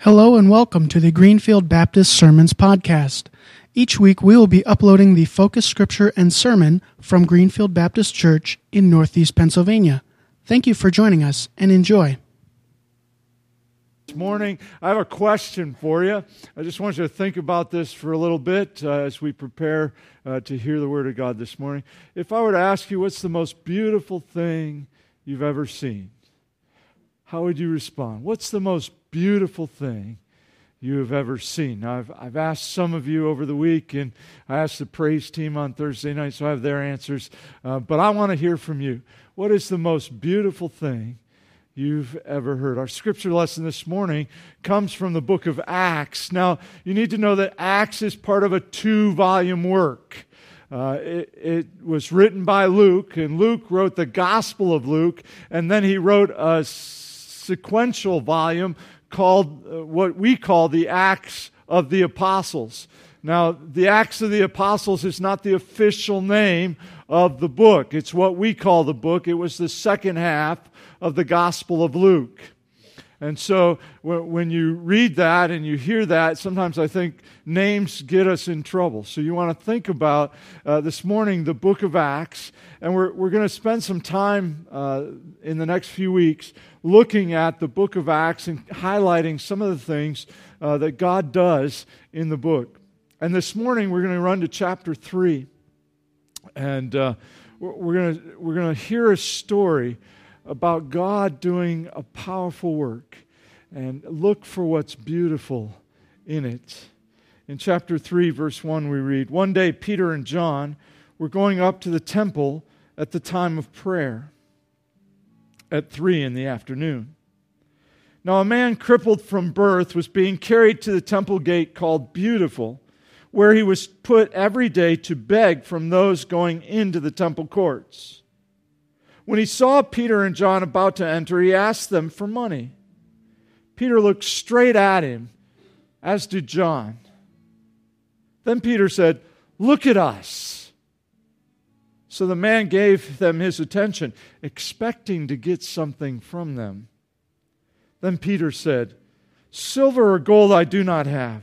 Hello and welcome to the Greenfield Baptist Sermons Podcast. Each week we will be uploading the focus scripture and sermon from Greenfield Baptist Church in Northeast Pennsylvania. Thank you for joining us and enjoy. This morning, I have a question for you. I just want you to think about this for a little bit uh, as we prepare uh, to hear the Word of God this morning. If I were to ask you, what's the most beautiful thing you've ever seen? How would you respond? What's the most beautiful thing you have ever seen. Now, I've, I've asked some of you over the week, and I asked the praise team on Thursday night, so I have their answers. Uh, but I want to hear from you. What is the most beautiful thing you've ever heard? Our scripture lesson this morning comes from the book of Acts. Now, you need to know that Acts is part of a two volume work. Uh, it, it, was written by Luke, and Luke wrote the Gospel of Luke, and then he wrote a sequential volume called uh, what we call the Acts of the Apostles. Now, the Acts of the Apostles is not the official name of the book. It's what we call the book. It was the second half of the Gospel of Luke. And so when you read that and you hear that, sometimes I think names get us in trouble. So you want to think about uh, this morning the book of Acts, and we're, we're going to spend some time uh, in the next few weeks looking at the book of Acts and highlighting some of the things uh, that God does in the book. And this morning we're going to run to chapter 3, and uh, we're going to, we're going to hear a story about God doing a powerful work and look for what's beautiful in it. In chapter 3, verse 1, we read One day, Peter and John were going up to the temple at the time of prayer at 3 in the afternoon. Now, a man crippled from birth was being carried to the temple gate called Beautiful, where he was put every day to beg from those going into the temple courts. When he saw Peter and John about to enter, he asked them for money. Peter looked straight at him, as did John. Then Peter said, Look at us. So the man gave them his attention, expecting to get something from them. Then Peter said, Silver or gold I do not have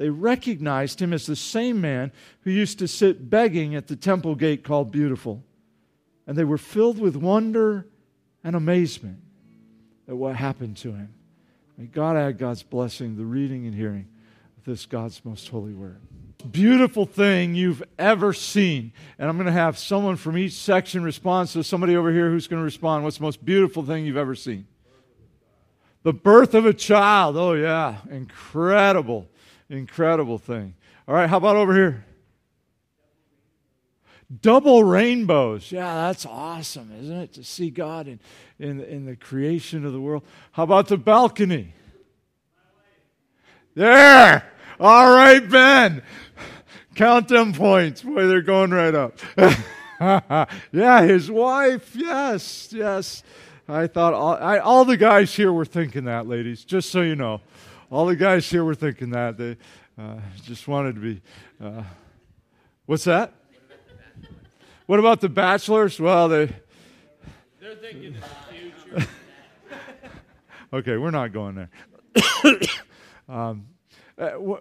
they recognized him as the same man who used to sit begging at the temple gate called Beautiful. And they were filled with wonder and amazement at what happened to him. May God add God's blessing, the reading and hearing of this God's most holy word. Beautiful thing you've ever seen. And I'm going to have someone from each section respond. So, somebody over here who's going to respond. What's the most beautiful thing you've ever seen? The birth of a child. Oh, yeah. Incredible incredible thing. All right, how about over here? Double rainbows. Yeah, that's awesome, isn't it? To see God in, in, in the creation of the world. How about the balcony? There! All right, Ben. Count them points. Boy, they're going right up. yeah, his wife. Yes, yes. I thought all, I, all the guys here were thinking that, ladies, just so you know all the guys here were thinking that. They uh, just wanted to be. Uh, what's that? What about the bachelors? Well, they. They're thinking in the future. okay, we're not going there. um, uh, w-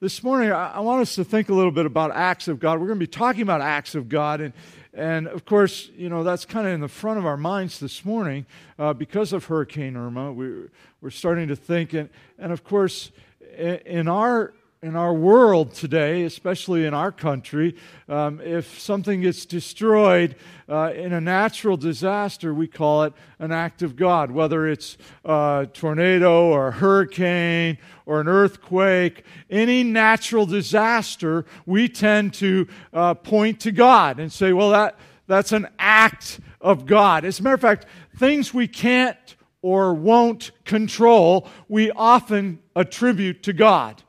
this morning, I, want us to think a little bit about acts of God. We're going to be talking about acts of God, and and of course, you know, that's kind of in the front of our minds this morning uh, because of Hurricane Irma. We, we're starting to think, and, and of course, in our in our world today, especially in our country, um, if something gets destroyed uh, in a natural disaster, we call it an act of God, whether it's a tornado or a hurricane or an earthquake, any natural disaster, we tend to uh, point to God and say, well, that, that's an act of God. As a matter of fact, things we can't or won't control, we often attribute to God.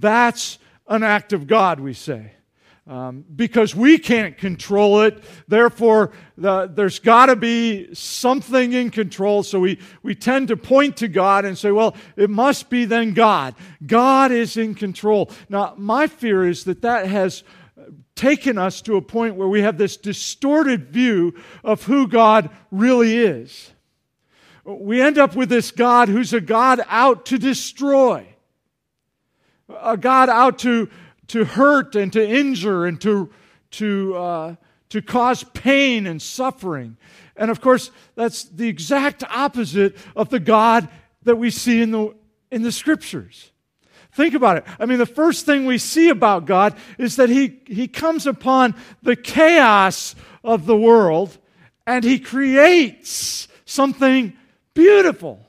That's an act of God, we say. Um, because we can't control it. Therefore, the, there's got to be something in control. So we, we tend to point to God and say, well, it must be then God. God is in control. Now, my fear is that that has taken us to a point where we have this distorted view of who God really is. We end up with this God who's a God out to destroy, a God out to to hurt and to injure and to, to, uh, to cause pain and suffering. And of course, that's the exact opposite of the God that we see in the, in the scriptures. Think about it. I mean, the first thing we see about God is that he, he comes upon the chaos of the world and he creates something beautiful.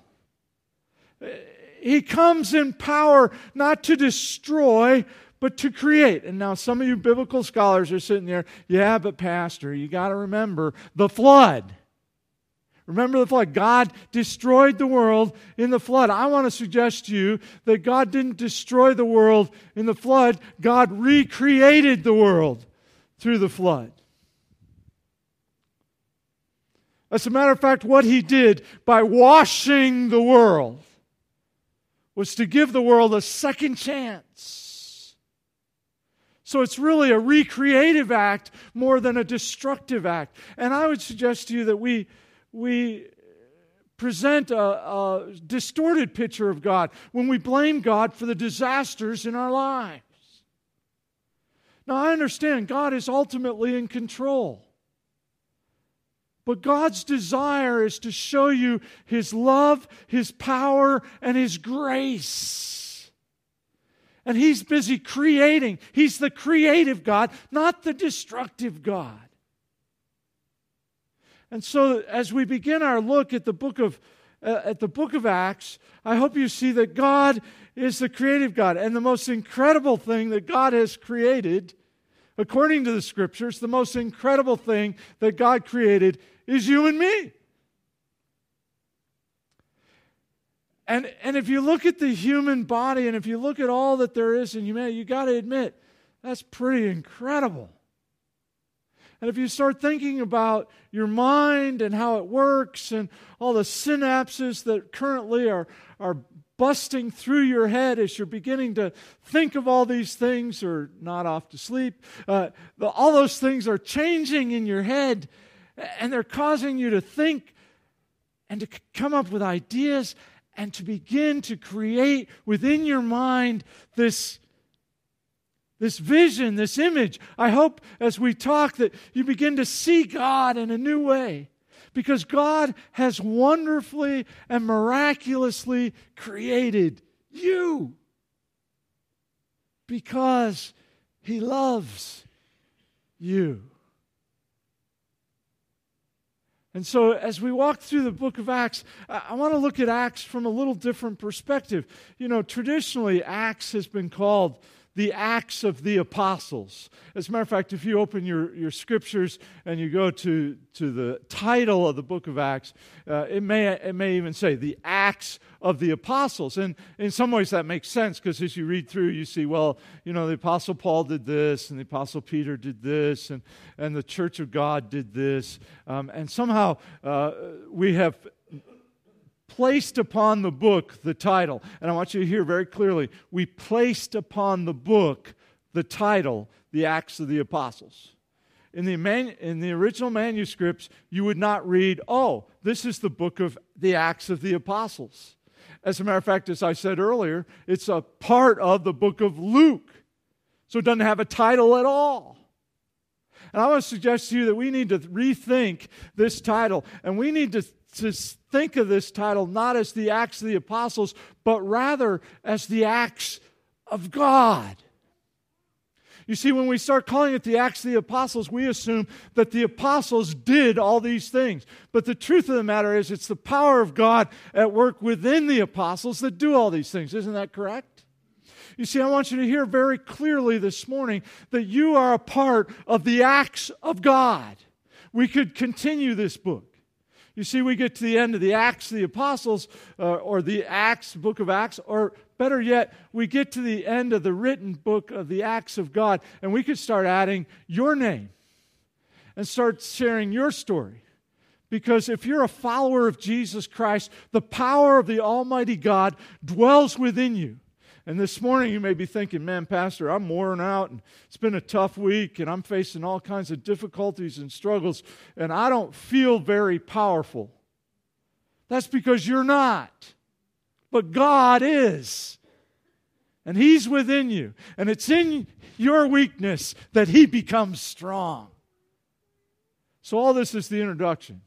He comes in power not to destroy, but to create. And now some of you biblical scholars are sitting there, yeah, but Pastor, you got to remember the flood. Remember the flood. God destroyed the world in the flood. I want to suggest to you that God didn't destroy the world in the flood, God recreated the world through the flood. As a matter of fact, what he did by washing the world was to give the world a second chance so it's really a recreative act more than a destructive act. And I would suggest to you that we, we present a, a distorted picture of God when we blame God for the disasters in our lives. Now, I understand God is ultimately in control. But God's desire is to show you His love, His power, and His grace. And he's busy creating. He's the creative God, not the destructive God. And so as we begin our look at the book of uh, at the book of Acts, I hope you see that God is the creative God. And the most incredible thing that God has created, according to the scriptures, the most incredible thing that God created is you and me. And, and if you look at the human body and if you look at all that there is in humanity, you got to admit, that's pretty incredible. And if you start thinking about your mind and how it works and all the synapses that currently are, are busting through your head as you're beginning to think of all these things or not off to sleep, uh, the, all those things are changing in your head and they're causing you to think and to come up with ideas and to begin to create within your mind this, this vision, this image. I hope as we talk that you begin to see God in a new way because God has wonderfully and miraculously created you because He loves you. And so, as we walk through the book of Acts, I want to look at Acts from a little different perspective. You know, traditionally, Acts has been called the Acts of the Apostles. As a matter of fact, if you open your, your scriptures and you go to, to the title of the book of Acts, uh, it, may, it may even say the Acts of the Apostles. And in some ways that makes sense because as you read through, you see, well, you know, the Apostle Paul did this, and the Apostle Peter did this, and, and the Church of God did this. Um, and somehow uh, we have placed upon the book the title. And I want you to hear very clearly we placed upon the book the title, The Acts of the Apostles. In the, in the original manuscripts, you would not read, oh, this is the book of the Acts of the Apostles. As a matter of fact, as I said earlier, it's a part of the book of Luke. So it doesn't have a title at all. And I want to suggest to you that we need to rethink this title and we need to to think of this title not as the Acts of the Apostles, but rather as the Acts of God. You see, when we start calling it the Acts of the Apostles, we assume that the apostles did all these things. But the truth of the matter is, it's the power of God at work within the apostles that do all these things. Isn't that correct? You see, I want you to hear very clearly this morning that you are a part of the acts of God. We could continue this book. You see, we get to the end of the Acts of the Apostles, uh, or the Acts, book of Acts, or better yet, we get to the end of the written book of the Acts of God, and we could start adding your name and start sharing your story. Because if you're a follower of Jesus Christ, the power of the Almighty God dwells within you. And this morning you may be thinking, man, Pastor, I'm worn out and it's been a tough week and I'm facing all kinds of difficulties and struggles and I don't feel very powerful. That's because you're not. But God is. And He's within you. And it's in your weakness that He becomes strong. So, all this is the introduction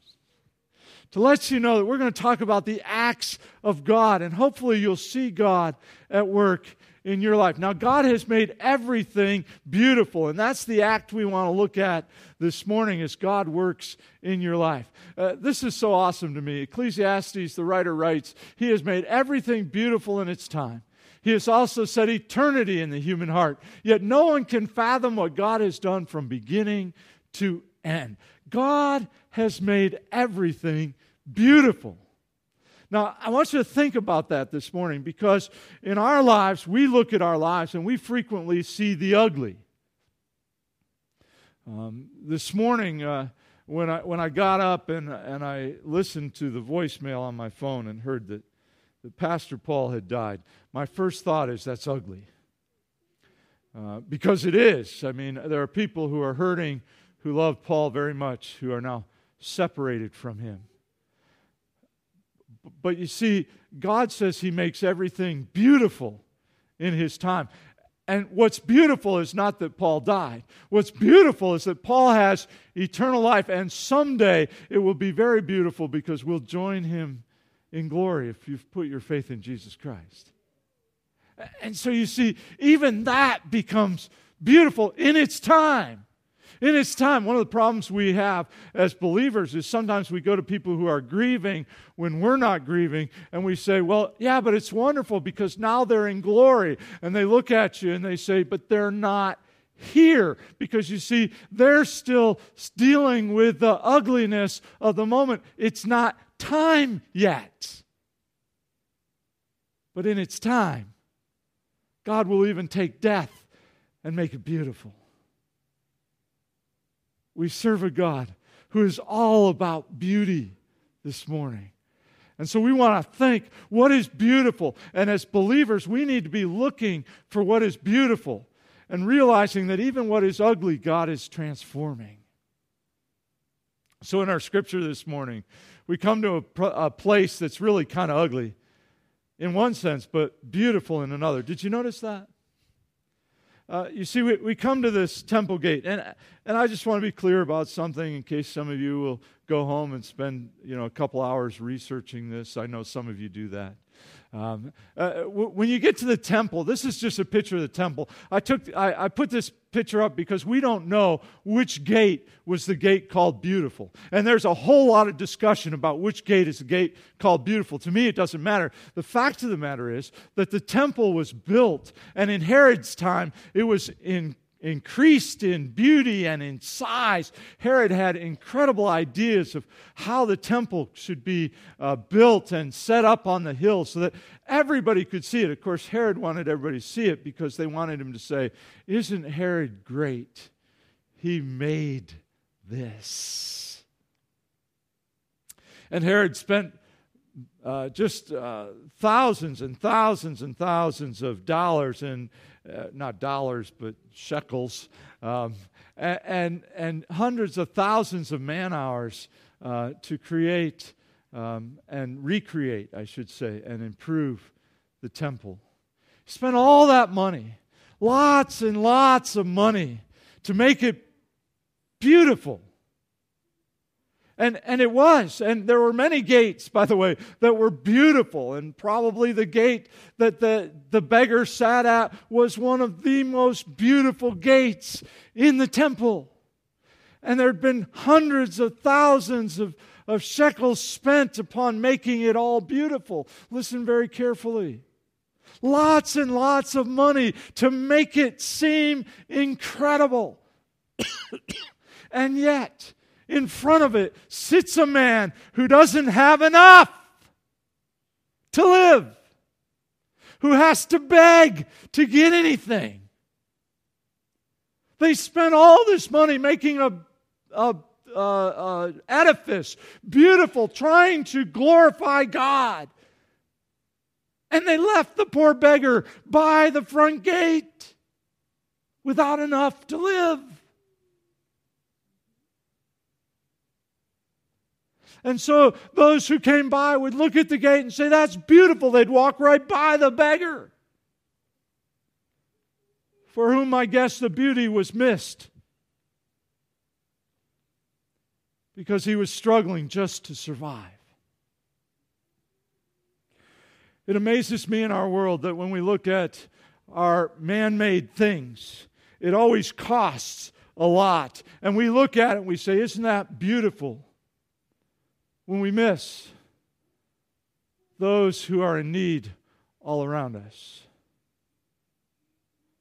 to let you know that we're going to talk about the acts of God, and hopefully you'll see God at work in your life. Now, God has made everything beautiful, and that's the act we want to look at this morning as God works in your life. Uh, this is so awesome to me. Ecclesiastes, the writer writes, He has made everything beautiful in its time. He has also set eternity in the human heart. Yet no one can fathom what God has done from beginning to end. God has made everything beautiful. Now, I want you to think about that this morning because in our lives, we look at our lives and we frequently see the ugly. Um, this morning, uh, when, I, when I got up and, and I listened to the voicemail on my phone and heard that, that Pastor Paul had died, my first thought is that's ugly. Uh, because it is. I mean, there are people who are hurting who loved Paul very much who are now separated from him. But you see, God says He makes everything beautiful in His time. And what's beautiful is not that Paul died. What's beautiful is that Paul has eternal life, and someday it will be very beautiful because we'll join him in glory if you've put your faith in Jesus Christ. And so you see, even that becomes beautiful in its time. In its time, one of the problems we have as believers is sometimes we go to people who are grieving when we're not grieving, and we say, Well, yeah, but it's wonderful because now they're in glory. And they look at you and they say, But they're not here because you see, they're still dealing with the ugliness of the moment. It's not time yet. But in its time, God will even take death and make it beautiful. We serve a God who is all about beauty this morning. And so we want to think what is beautiful. And as believers, we need to be looking for what is beautiful and realizing that even what is ugly, God is transforming. So in our scripture this morning, we come to a, a place that's really kind of ugly in one sense, but beautiful in another. Did you notice that? Uh, you see, we, we come to this temple gate, and, and I just want to be clear about something in case some of you will go home and spend you know, a couple hours researching this. I know some of you do that. Um, uh, w- when you get to the temple, this is just a picture of the temple. I took, I, I, put this picture up because we don't know which gate was the gate called beautiful, and there's a whole lot of discussion about which gate is the gate called beautiful. To me, it doesn't matter. The fact of the matter is that the temple was built, and in Herod's time, it was in increased in beauty and in size. Herod had incredible ideas of how the temple should be uh, built and set up on the hill so that everybody could see it. Of course, Herod wanted everybody to see it because they wanted him to say, Isn't Herod great? He made this. And Herod spent uh, just uh, thousands and thousands and thousands of dollars and uh, not dollars, but shekels, um, and, and, and, hundreds of thousands of man hours uh, to create um, and recreate, I should say, and improve the temple. Spent all that money, lots and lots of money, to make it beautiful. And, and it was. And there were many gates, by the way, that were beautiful. And probably the gate that the, the beggar sat at was one of the most beautiful gates in the temple. And there had been hundreds of thousands of, of shekels spent upon making it all beautiful. Listen very carefully. Lots and lots of money to make it seem incredible. and yet, in front of it sits a man who doesn't have enough to live. who has to beg to get anything. They spent all this money making a, a, a edifice, beautiful, trying to glorify God. And they left the poor beggar by the front gate without enough to live. And so those who came by would look at the gate and say, That's beautiful. They'd walk right by the beggar, for whom I guess the beauty was missed because he was struggling just to survive. It amazes me in our world that when we look at our man made things, it always costs a lot. And we look at it and we say, Isn't that beautiful? When we miss those who are in need all around us.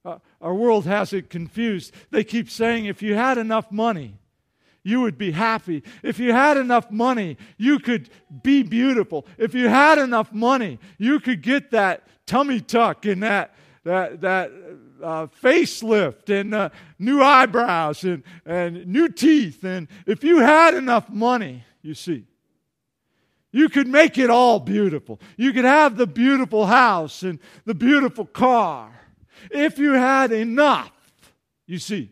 Uh, our world has it confused. They keep saying if you had enough money, you would be happy. If you had enough money, you could be beautiful. If you had enough money, you could get that tummy tuck and that, that, that uh, facelift and uh, new eyebrows and, and new teeth. And if you had enough money, you see, you could make it all beautiful. You could have the beautiful house and the beautiful car. If you had enough, you see.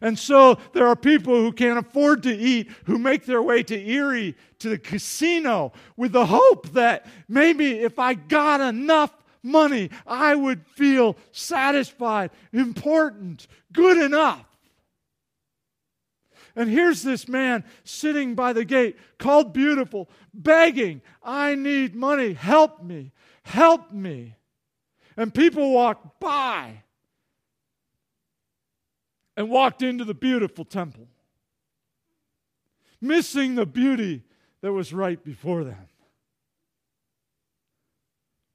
And so there are people who can't afford to eat who make their way to Erie to the casino with the hope that maybe if I got enough money, I would feel satisfied, important, good enough. And here's this man sitting by the gate, called beautiful, begging, I need money, help me, help me. And people walk by and walked into the beautiful temple, missing the beauty that was right before them.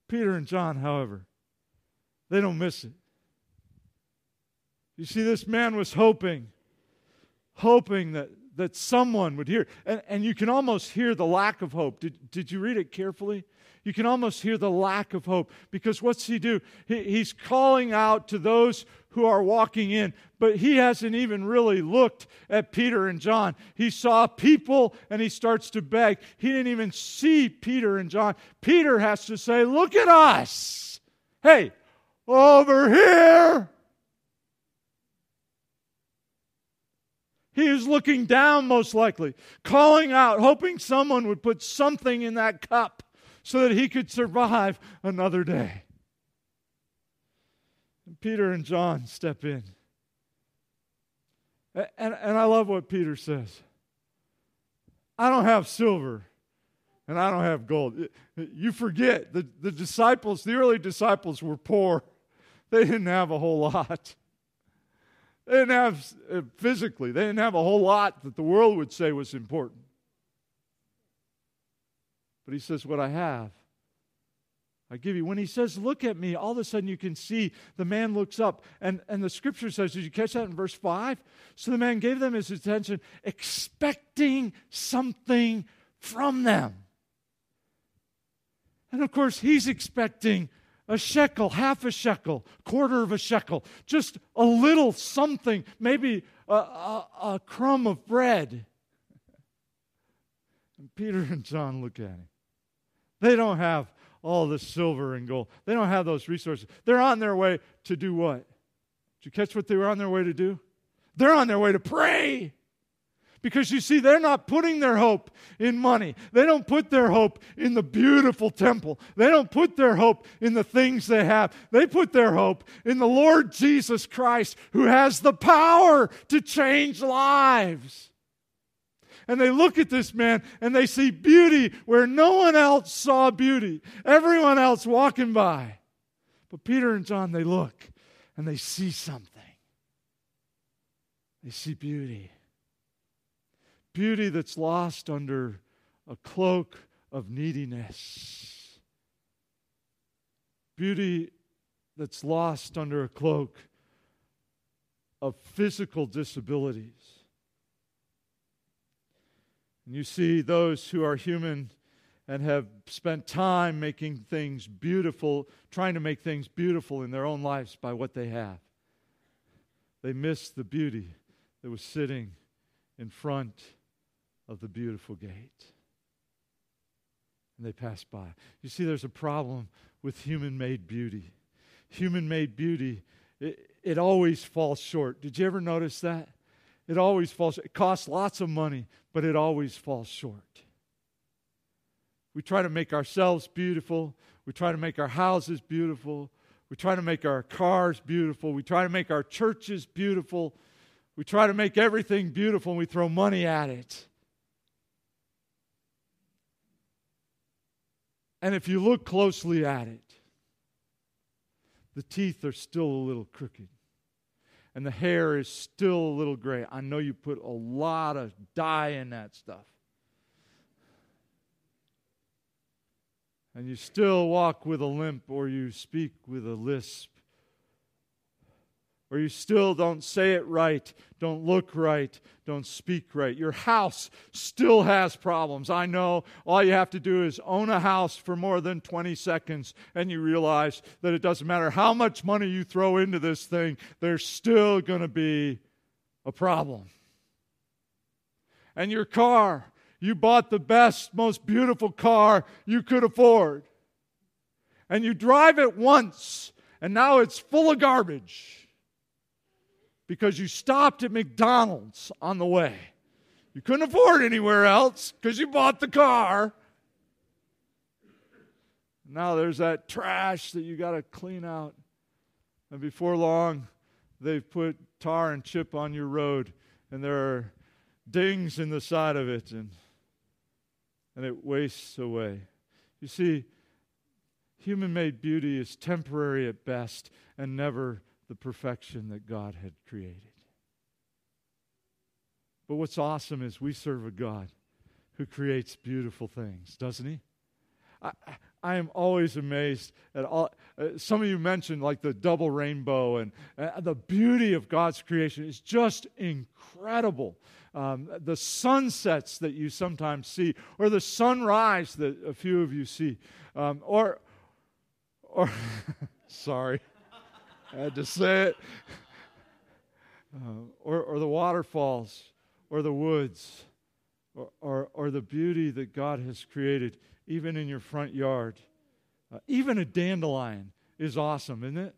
Peter and John, however, they don't miss it. You see, this man was hoping, hoping that, that someone would hear. And, and you can almost hear the lack of hope. Did, did you read it carefully? You can almost hear the lack of hope because what's he do? He, he's calling out to those who are walking in, but he hasn't even really looked at Peter and John. He saw people and he starts to beg. He didn't even see Peter and John. Peter has to say, Look at us. Hey, over here. He is looking down, most likely, calling out, hoping someone would put something in that cup so that he could survive another day. And Peter and John step in. And, and I love what Peter says I don't have silver and I don't have gold. You forget, the, the disciples, the early disciples were poor. They didn't have a whole lot. They didn't have, uh, physically, they didn't have a whole lot that the world would say was important. But he says, What I have, I give you. When he says, Look at me, all of a sudden you can see the man looks up. And, and the scripture says, Did you catch that in verse 5? So the man gave them his attention, expecting something from them. And of course, he's expecting a shekel, half a shekel, quarter of a shekel, just a little something, maybe a, a, a crumb of bread. And Peter and John look at him. They don't have all the silver and gold. They don't have those resources. They're on their way to do what? Did you catch what they were on their way to do? They're on their way to pray. Because you see, they're not putting their hope in money. They don't put their hope in the beautiful temple. They don't put their hope in the things they have. They put their hope in the Lord Jesus Christ, who has the power to change lives and they look at this man and they see beauty where no one else saw beauty. Everyone else walking by. But Peter and John, they look and they see something. They see beauty. Beauty that's lost under a cloak of neediness. Beauty that's lost under a cloak of physical disabilities. And you see those who are human and have spent time making things beautiful, trying to make things beautiful in their own lives by what they have. They miss the beauty that was sitting in front of the beautiful gate. And they pass by. You see, there's a problem with human made beauty. Human made beauty, it, it always falls short. Did you ever notice that? It always falls short. It costs lots of money, but it always falls short. We try to make ourselves beautiful. We try to make our houses beautiful. We try to make our cars beautiful. We try to make our churches beautiful. We try to make everything beautiful and we throw money at it. And if you look closely at it, the teeth are still a little crooked. And the hair is still a little gray. I know you put a lot of dye in that stuff. And you still walk with a limp or you speak with a lisp or you still don't say it right, don't look right, don't speak right. Your house still has problems. I know all you have to do is own a house for more than 20 seconds, and you realize that it doesn't matter how much money you throw into this thing, there's still going to be a problem. And your car, you bought the best, most beautiful car you could afford. And you drive it once, and now it's full of garbage because you stopped at McDonald's on the way. You couldn't afford anywhere else because you bought the car. Now there's that trash that you got to clean out. And before long, they've put tar and chip on your road, and there are dings in the side of it, and, and it wastes away. You see, human made beauty is temporary at best and never the perfection that God had created. But what's awesome is we serve a God who creates beautiful things, doesn't he? I, I am always amazed at all. Uh, some of you mentioned like the double rainbow and uh, the beauty of God's creation is just incredible. Um, the sunsets that you sometimes see, or the sunrise that a few of you see, um, or, or sorry. I had to say it. Uh, or, or the waterfalls, or the woods, or, or, or, the beauty that God has created, even in your front yard. Uh, even a dandelion is awesome, isn't it?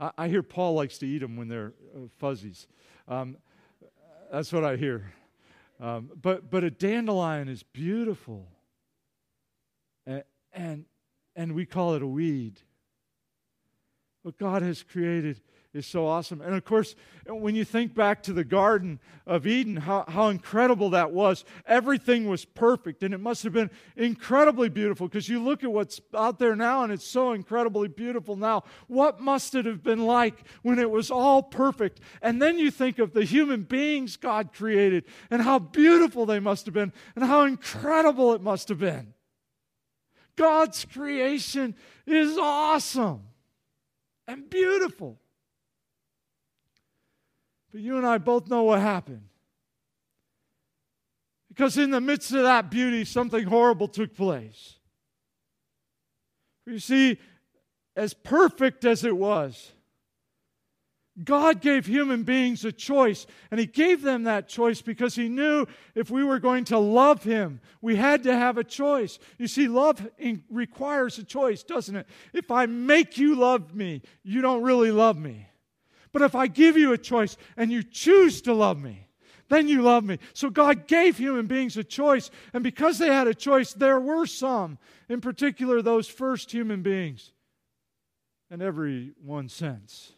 I, I, hear Paul likes to eat them when they're uh, fuzzies. Um, that's what I hear. Um, but, but a dandelion is beautiful. And, and, and we call it a weed what God has created is so awesome. And of course, when you think back to the Garden of Eden, how, how incredible that was. Everything was perfect, and it must have been incredibly beautiful because you look at what's out there now and it's so incredibly beautiful now. What must it have been like when it was all perfect? And then you think of the human beings God created and how beautiful they must have been and how incredible it must have been. God's creation is awesome and beautiful. But you and I both know what happened. Because in the midst of that beauty, something horrible took place. You see, as perfect as it was, God gave human beings a choice, and He gave them that choice because He knew if we were going to love Him, we had to have a choice. You see, love requires a choice, doesn't it? If I make you love me, you don't really love me. But if I give you a choice and you choose to love me, then you love me. So God gave human beings a choice, and because they had a choice, there were some, in particular those first human beings, in every one sense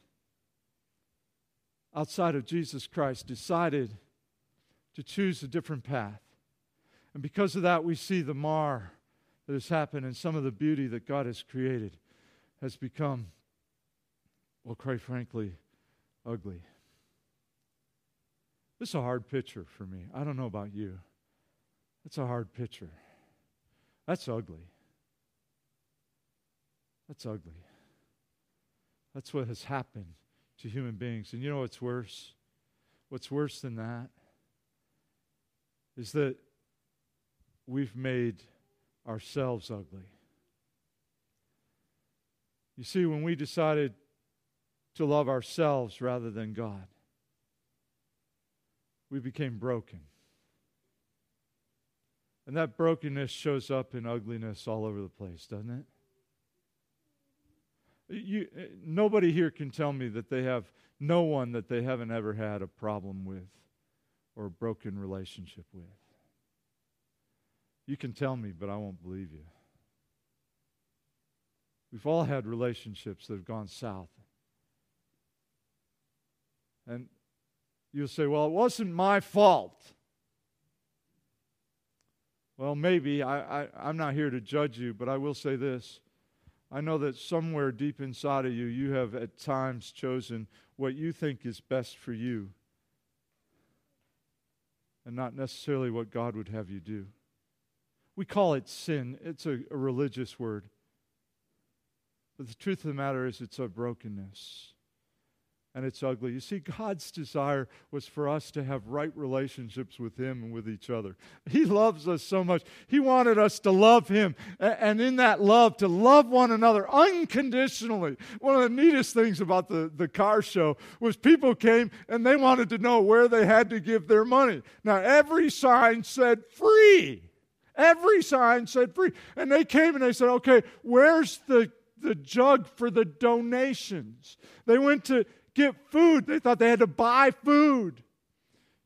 outside of Jesus Christ decided to choose a different path. And because of that, we see the mar that has happened and some of the beauty that God has created has become, well, quite frankly, ugly. This is a hard picture for me. I don't know about you. That's a hard picture. That's ugly. That's ugly. That's what has happened to human beings. And you know what's worse? What's worse than that is that we've made ourselves ugly. You see, when we decided to love ourselves rather than God, we became broken. And that brokenness shows up in ugliness all over the place, doesn't it? You, uh, nobody here can tell me that they have no one that they haven't ever had a problem with or a broken relationship with. You can tell me, but I won't believe you. We've all had relationships that have gone south. And you'll say, well, it wasn't my fault. Well, maybe. I, I, I'm not here to judge you, but I will say this. I know that somewhere deep inside of you, you have at times chosen what you think is best for you and not necessarily what God would have you do. We call it sin, it's a, a religious word. But the truth of the matter is, it's a brokenness and it's ugly. You see, God's desire was for us to have right relationships with Him and with each other. He loves us so much. He wanted us to love Him, and in that love, to love one another unconditionally. One of the neatest things about the, the car show was people came and they wanted to know where they had to give their money. Now, every sign said free. Every sign said free. And they came and they said, okay, where's the, the jug for the donations? They went to get food. They thought they had to buy food.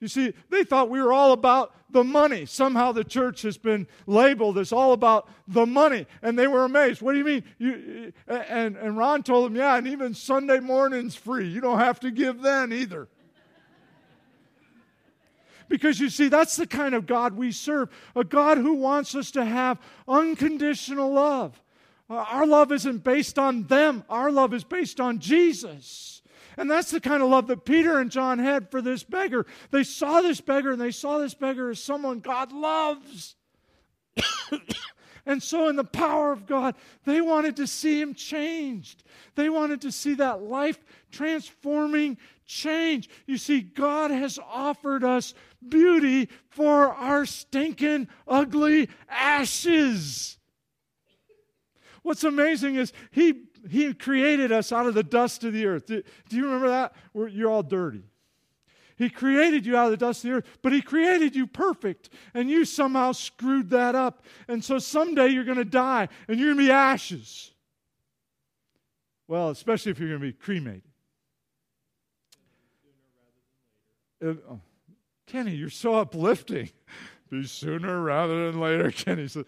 You see, they thought we were all about the money. Somehow the church has been labeled as all about the money. And they were amazed. What do you mean? You, and, and Ron told them, yeah, and even Sunday morning's free. You don't have to give then either. Because you see, that's the kind of God we serve a God who wants us to have unconditional love. Uh, our love isn't based on them, our love is based on Jesus. And that's the kind of love that Peter and John had for this beggar. They saw this beggar and they saw this beggar as someone God loves. and so, in the power of God, they wanted to see him changed. They wanted to see that life transforming change. You see, God has offered us beauty for our stinking, ugly ashes. What's amazing is He he created us out of the dust of the earth. Do, do you remember that? We're, you're all dirty. He created you out of the dust of the earth, but He created you perfect, and you somehow screwed that up. And so someday you're going to die, and you're going to be ashes. Well, especially if you're going to be cremated. Oh, Kenny, you're so uplifting. be sooner rather than later, Kenny said.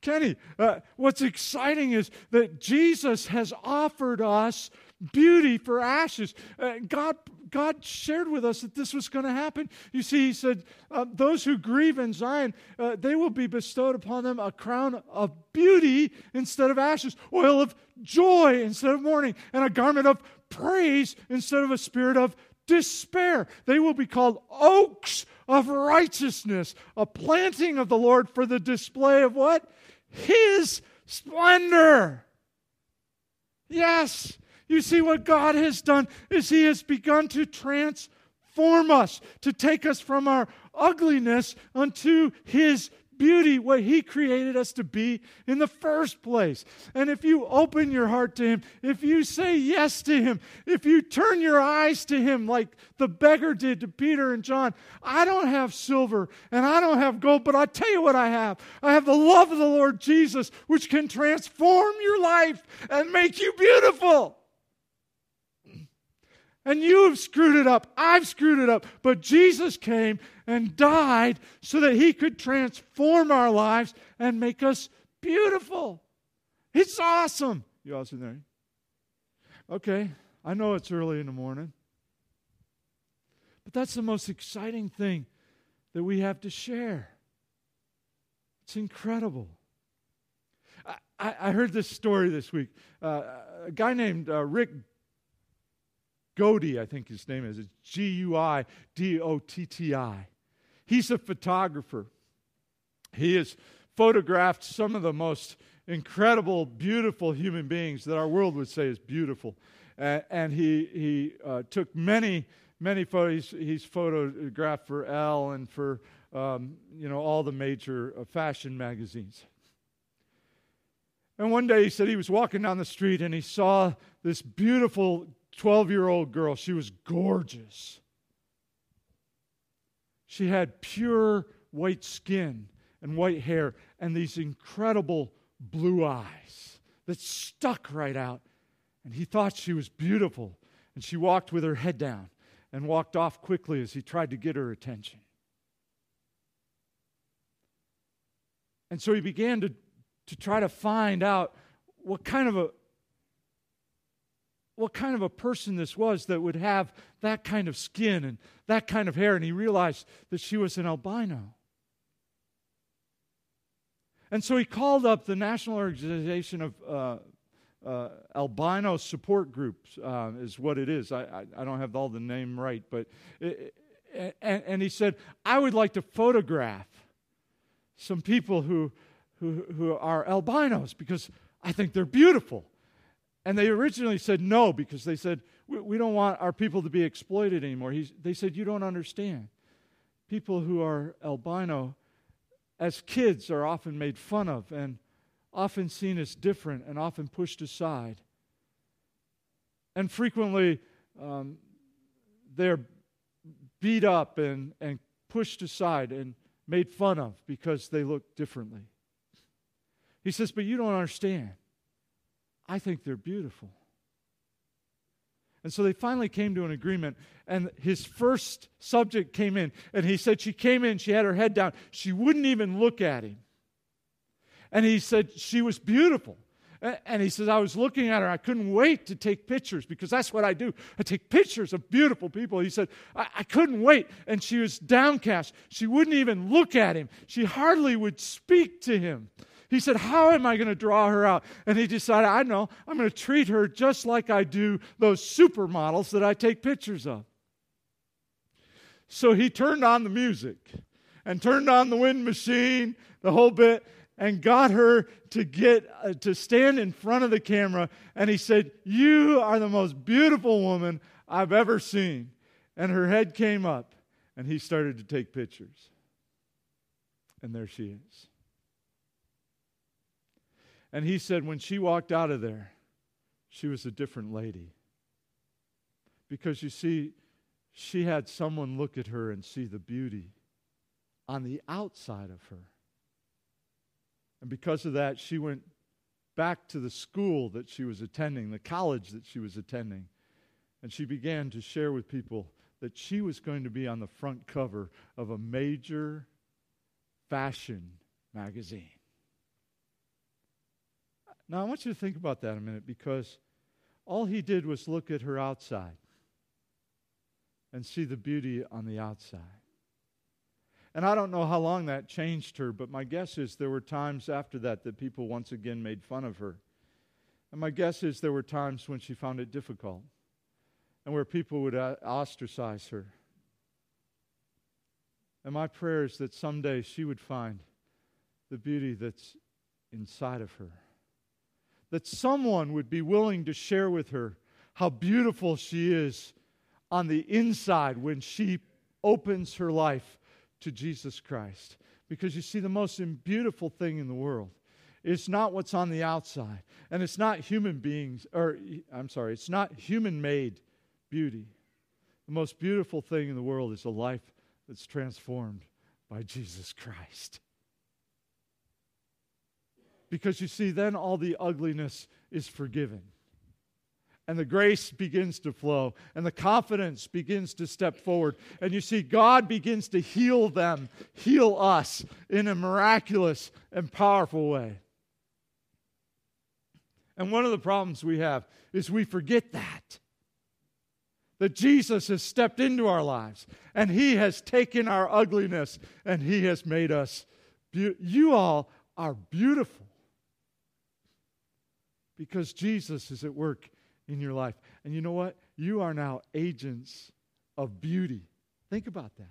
Kenny, uh, what's exciting is that Jesus has offered us beauty for ashes. Uh, God, God shared with us that this was going to happen. You see, He said, uh, Those who grieve in Zion, uh, they will be bestowed upon them a crown of beauty instead of ashes, oil of joy instead of mourning, and a garment of praise instead of a spirit of despair. They will be called oaks of righteousness, a planting of the Lord for the display of what? His splendor. Yes, you see what God has done is He has begun to transform us, to take us from our ugliness unto His beauty, what He created us to be in the first place. And if you open your heart to Him, if you say yes to Him, if you turn your eyes to Him like the beggar did to Peter and John, I don't have silver and I don't have gold, but I tell you what I have. I have the love of the Lord Jesus, which can transform your life and make you beautiful. And you have screwed it up. I've screwed it up. But Jesus came and died so that he could transform our lives and make us beautiful. It's awesome. You all sitting there? Okay, I know it's early in the morning. But that's the most exciting thing that we have to share. It's incredible. I, I heard this story this week. Uh, a guy named uh, Rick Guidotti, I think his name is. It's G U I D O T T I. He's a photographer. He has photographed some of the most incredible, beautiful human beings that our world would say is beautiful. Uh, and he, he uh, took many, many photos. He's, he's photographed for Elle and for um, you know all the major uh, fashion magazines. And one day he said he was walking down the street and he saw this beautiful 12 year old girl. She was gorgeous. She had pure white skin and white hair and these incredible blue eyes that stuck right out. And he thought she was beautiful. And she walked with her head down and walked off quickly as he tried to get her attention. And so he began to, to try to find out what kind of a what kind of a person this was that would have that kind of skin and that kind of hair. And he realized that she was an albino. And so he called up the National Organization of uh, uh, Albino Support Groups, uh, is what it is. I, I, I, don't have all the name right, but it, and, and he said, I would like to photograph some people who, who, who are albinos because I think they're beautiful. And they originally said no because they said, we, we don't want our people to be exploited anymore. He's, they said, You don't understand. People who are albino, as kids, are often made fun of and often seen as different and often pushed aside. And frequently, um, they're beat up and, and pushed aside and made fun of because they look differently. He says, But you don't understand. I think they're beautiful. And so they finally came to an agreement. And his first subject came in. And he said, She came in, she had her head down. She wouldn't even look at him. And he said, She was beautiful. And he says, I was looking at her. I couldn't wait to take pictures because that's what I do. I take pictures of beautiful people. He said, I, I, couldn't wait. And she was downcast. She wouldn't even look at him, she hardly would speak to him. He said, How am I going to draw her out? And he decided, I know, I'm going to treat her just like I do those supermodels that I take pictures of. So he turned on the music and turned on the wind machine, the whole bit, and got her to get uh, to stand in front of the camera and he said you are the most beautiful woman i've ever seen and her head came up and he started to take pictures and there she is and he said when she walked out of there, she was a different lady. Because you see, she had someone look at her and see the beauty on the outside of her. And because of that, she went back to the school that she was attending, the college that she was attending, and she began to share with people that she was going to be on the front cover of a major fashion magazine. Now, I want you to think about that a minute because all he did was look at her outside and see the beauty on the outside. And I don't know how long that changed her, but my guess is there were times after that that people once again made fun of her. And my guess is there were times when she found it difficult and where people would uh, ostracize her. And my prayer is that someday she would find the beauty that's inside of her that someone would be willing to share with her how beautiful she is on the inside when she opens her life to Jesus Christ. Because you see, the most beautiful thing in the world is not what's on the outside, and it's not human beings, or I'm sorry, it's not human made beauty. The most beautiful thing in the world is a life that's transformed by Jesus Christ. Because you see, then all the ugliness is forgiven. And the grace begins to flow, and the confidence begins to step forward. And you see, God begins to heal them, heal us in a miraculous and powerful way. And one of the problems we have is we forget that. That Jesus has stepped into our lives and He has taken our ugliness and He has made us. You all are beautiful because Jesus is at work in your life. And you know what? You are now agents of beauty. Think about that.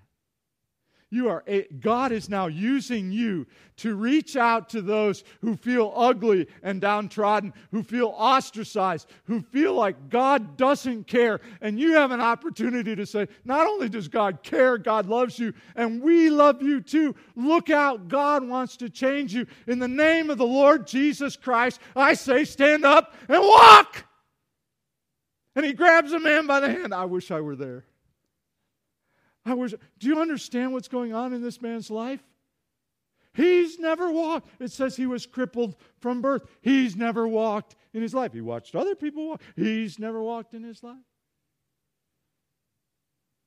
You are a, God is now using you to reach out to those who feel ugly and downtrodden, who feel ostracized, who feel like God doesn't care. And you have an opportunity to say, not only does God care, God loves you, and we love you too. Look out, God wants to change you. In the name of the Lord Jesus Christ, I say, stand up and walk. And he grabs a man by the hand. I wish I were there. I was, do you understand what's going on in this man's life? He's never walked. It says he was crippled from birth. He's never walked in his life. He watched other people walk. He's never walked in his life.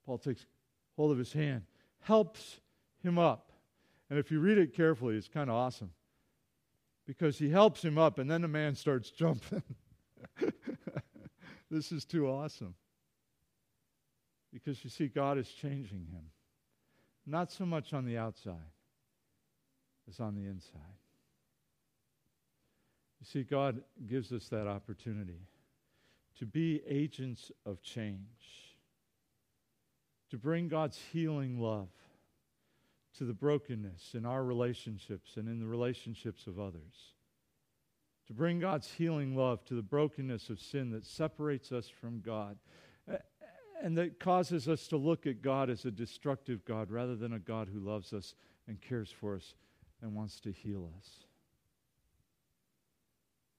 Paul takes hold of his hand, helps him up. And if you read it carefully, it's kind of awesome. Because he helps him up, and then the man starts jumping. this is too awesome. Because you see, God is changing him. Not so much on the outside as on the inside. You see, God gives us that opportunity to be agents of change, to bring God's healing love to the brokenness in our relationships and in the relationships of others. To bring God's healing love to the brokenness of sin that separates us from God and that causes us to look at God as a destructive God rather than a God who loves us and cares for us and wants to heal us.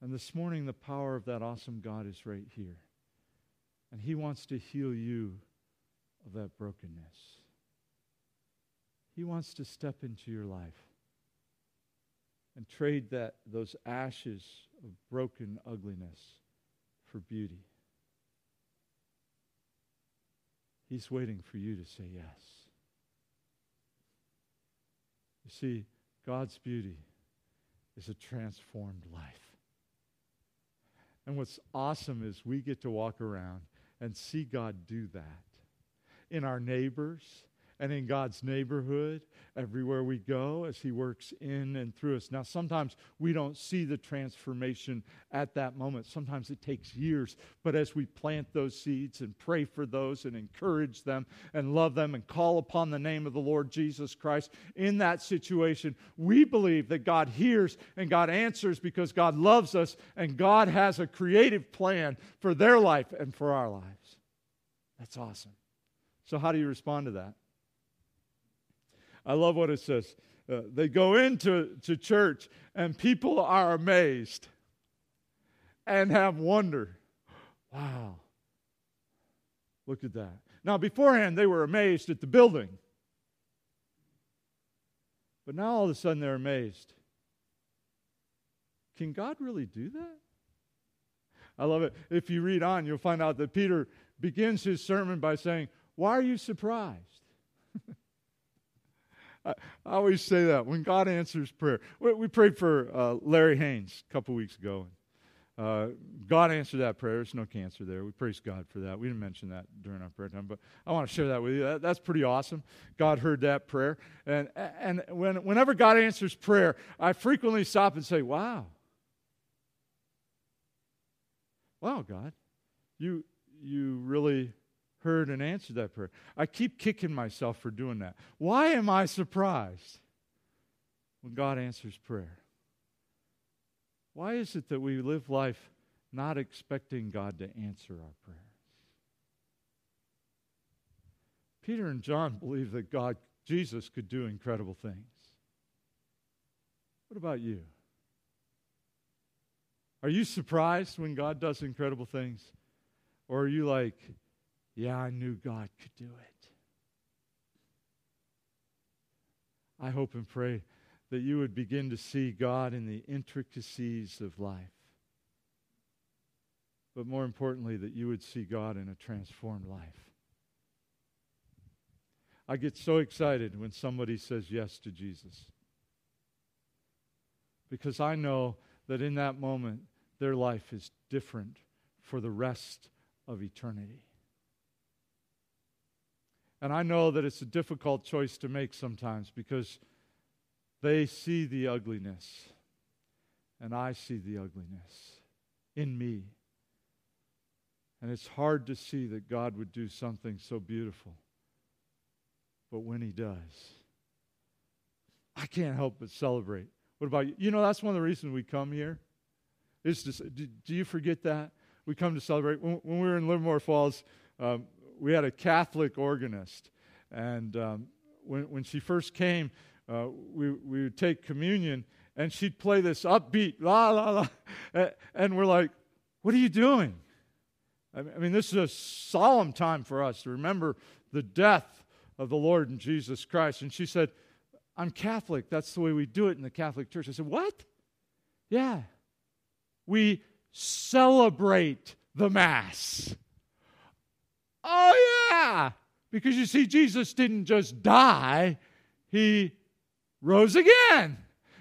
And this morning, the power of that awesome God is right here. And He wants to heal you of that brokenness. He wants to step into your life and trade that, those ashes of broken ugliness for beauty. He's waiting for you to say yes. You see, God's beauty is a transformed life. And what's awesome is we get to walk around and see God do that in our neighbors and in God's neighborhood, everywhere we go, as He works in and through us. Now, sometimes we don't see the transformation at that moment. Sometimes it takes years. But as we plant those seeds and pray for those and encourage them and love them and call upon the name of the Lord Jesus Christ in that situation, we believe that God hears and God answers because God loves us and God has a creative plan for their life and for our lives. That's awesome. So, how do you respond to that? I love what it says. Uh, they go into to church and people are amazed and have wonder. Wow. Look at that. Now, beforehand, they were amazed at the building. But now all of a sudden they're amazed. Can God really do that? I love it. If you read on, you'll find out that Peter begins his sermon by saying, Why are you surprised? I, always say that when God answers prayer. We, we prayed for uh, Larry Haynes a couple weeks ago. Uh, God answered that prayer. There's no cancer there. We praise God for that. We didn't mention that during our prayer time, but I want to share that with you. That, that's pretty awesome. God heard that prayer. And, and when, whenever God answers prayer, I frequently stop and say, Wow. Wow, God. You, you really heard and answered that prayer. I keep kicking myself for doing that. Why am I surprised when God answers prayer? Why is it that we live life not expecting God to answer our prayers? Peter and John believed that God, Jesus, could do incredible things. What about you? Are you surprised when God does incredible things? Or are you like, yeah, I knew God could do it. I hope and pray that you would begin to see God in the intricacies of life. But more importantly, that you would see God in a transformed life. I get so excited when somebody says yes to Jesus. Because I know that in that moment, their life is different for the rest of eternity. And I know that it's a difficult choice to make sometimes because they see the ugliness, and I see the ugliness in me. And it's hard to see that God would do something so beautiful. But when He does, I can't help but celebrate. What about you? You know, that's one of the reasons we come here. Is to, do, you forget that? We come to celebrate. When, when we were in Livermore Falls, um, we had a Catholic organist. And um, when, when she first came, uh, we, we would take communion, and she'd play this upbeat, la, la, la. And we're like, what are you doing? I mean, this is a solemn time for us to remember the death of the Lord and Jesus Christ. And she said, I'm Catholic. That's the way we do it in the Catholic Church. I said, What? Yeah. We celebrate the Mass. Oh, yeah. Because you see, Jesus didn't just die, he rose again.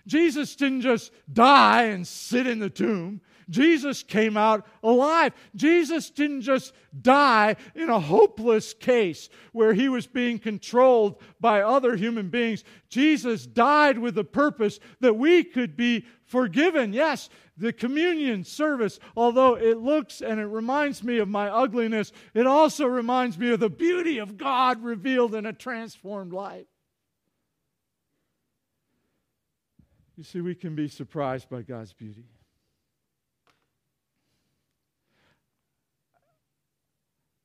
Jesus didn't just die and sit in the tomb. Jesus came out alive. Jesus didn't just die in a hopeless case where he was being controlled by other human beings. Jesus died with the purpose that we could be forgiven. Yes, the communion service, although it looks and it reminds me of my ugliness, it also reminds me of the beauty of God revealed in a transformed life. You see, we can be surprised by God's beauty.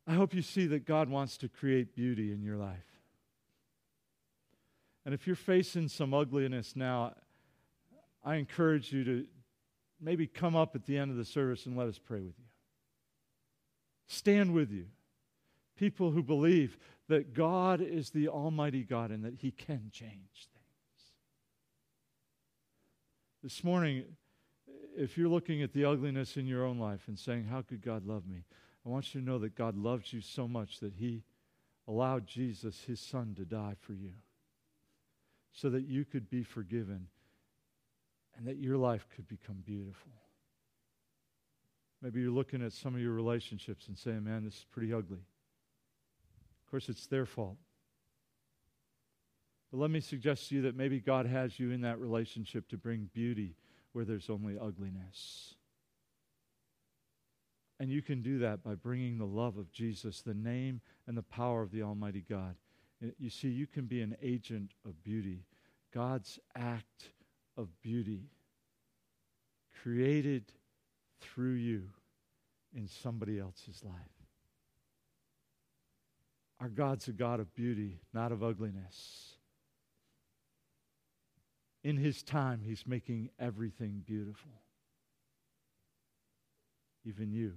I hope you see that God wants to create beauty in your life. And if you're facing some ugliness now, I encourage you to maybe come up at the end of the service and let us pray with you. Stand with you. People who believe that God is the Almighty God and that He can change things. This morning, if you're looking at the ugliness in your own life and saying, How could God love me? I want you to know that God loves you so much that He allowed Jesus, His Son, to die for you so that you could be forgiven and that your life could become beautiful. Maybe you're looking at some of your relationships and saying, man, this is pretty ugly. Of course, it's their fault. But let me suggest to you that maybe God has you in that relationship to bring beauty where there's only ugliness. And you can do that by bringing the love of Jesus, the name and the power of the Almighty God. You see, you can be an agent of beauty, God's act of beauty, created through you in somebody else's life. Our God's a God of beauty, not of ugliness. In His time, He's making everything beautiful, even you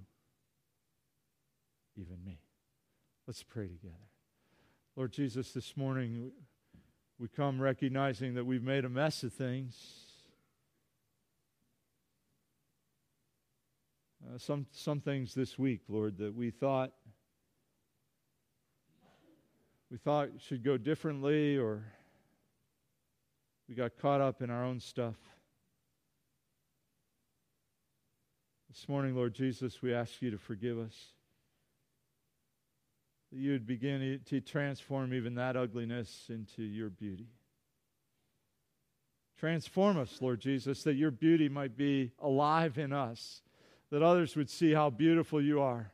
even me. Let's pray together. Lord Jesus, this morning we come recognizing that we've made a mess of things. Uh, some, some things this week, Lord, that we thought we thought should go differently or we got caught up in our own stuff. This morning, Lord Jesus, we ask you to forgive us that you would begin to transform even that ugliness into your beauty. Transform us, Lord Jesus, that your beauty might be alive in us, that others would see how beautiful you are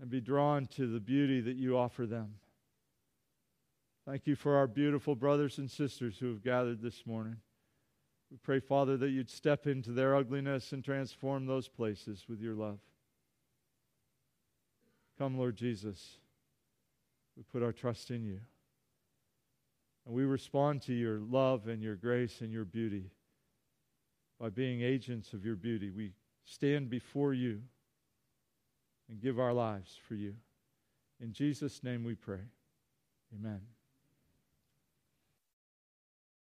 and be drawn to the beauty that you offer them. Thank you for our beautiful brothers and sisters who have gathered this morning. We pray, Father, that you'd step into their ugliness and transform those places with your love. Come, Lord Jesus. We put our trust in you. And we respond to your love and your grace and your beauty by being agents of your beauty. We stand before you and give our lives for you. In Jesus' name we pray. Amen.